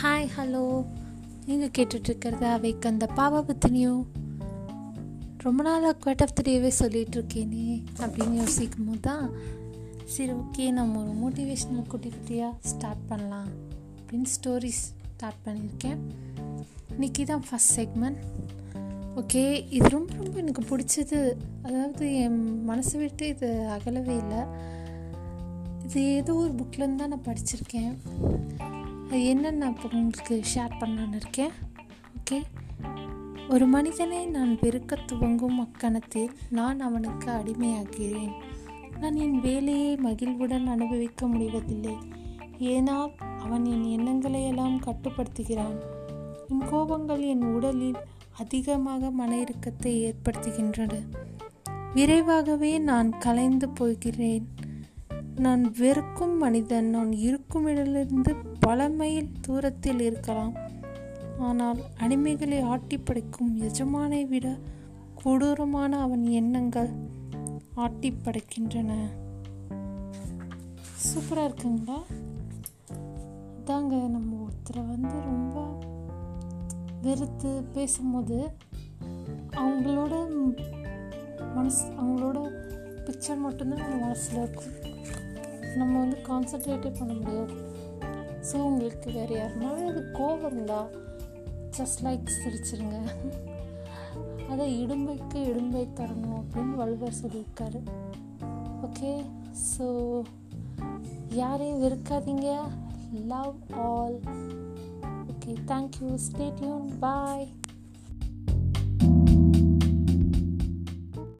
Hi hello நீங்கள் கேட்டுட்ருக்கிறது அவைக்கு அந்த பாவபத்தினியோ. ரொம்ப நாளாக குவாட் ஆஃப் த டேவே சொல்லிகிட்ருக்கேனே அப்படின்னு யோசிக்கும் போது தான் சரி ஓகே நம்ம ஒரு மோட்டிவேஷ்னல் குட்டி குட்டியாக ஸ்டார்ட் பண்ணலாம் அப்படின்னு ஸ்டோரிஸ் ஸ்டார்ட் பண்ணியிருக்கேன். இன்றைக்கி தான் ஃபஸ்ட் செக்மெண்ட் ஓகே இது ரொம்ப ரொம்ப எனக்கு பிடிச்சது. அதாவது என் மனசை விட்டு இது அகலவே இல்லை. இது ஏதோ ஒரு புக்லேருந்து தான் நான் படிச்சிருக்கேன். அது என்னென்னு நான் இப்போ உங்களுக்கு ஷேர் பண்ணலான்னு இருக்கேன்? ஓகே ஒரு மனிதனை நான் பெருக்க துவங்கும் அக்கணத்தில் நான் அவனுக்கு அடிமையாகிறேன். நான் என் வேலையை மகிழ்வுடன் அனுபவிக்க முடிவதில்லை. ஏனால் அவன் என் எண்ணங்களை எல்லாம் கட்டுப்படுத்துகிறான். என் கோபங்கள் என் உடலில் அதிகமாக மன இறுக்கத்தை ஏற்படுத்துகின்றன. விரைவாகவே நான் கலைந்து போகிறேன். நான் வெறுக்கும் மனிதன் நான் இருக்கும் இடத்திலிருந்து பல மைல் தூரத்தில் இருக்கலாம். ஆனால் அடிமைகளை ஆட்டி படைக்கும் எஜமானை விட கொடூரமான அவன் எண்ணங்கள் ஆட்டி படைக்கின்றன. சூப்பராக இருக்குங்களா? அதாங்க நம்ம ஒருத்தரை வந்து ரொம்ப வெறுத்து பேசும்போது அவங்களோட மனசு அவங்களோட பிக்சர் மட்டும்தான் நம்ம மனசில் இருக்கும். நம்ம வந்து கான்சன்ட்ரேட்டே பண்ண முடியாது. ஸோ உங்களுக்கு வேறு யாருனாலும் அது கோபம் இருந்தால் ஜஸ்ட் லைக் சிரிச்சிருங்க. அதை இடும்பைக்கு இடும்பை தரணும் அப்படின்னு வள்ளுவர் சொல்லியிருக்காரு. ஓகே ஸோ யாரையும் வெறுக்காதீங்க. Love all okay thank you stay tuned bye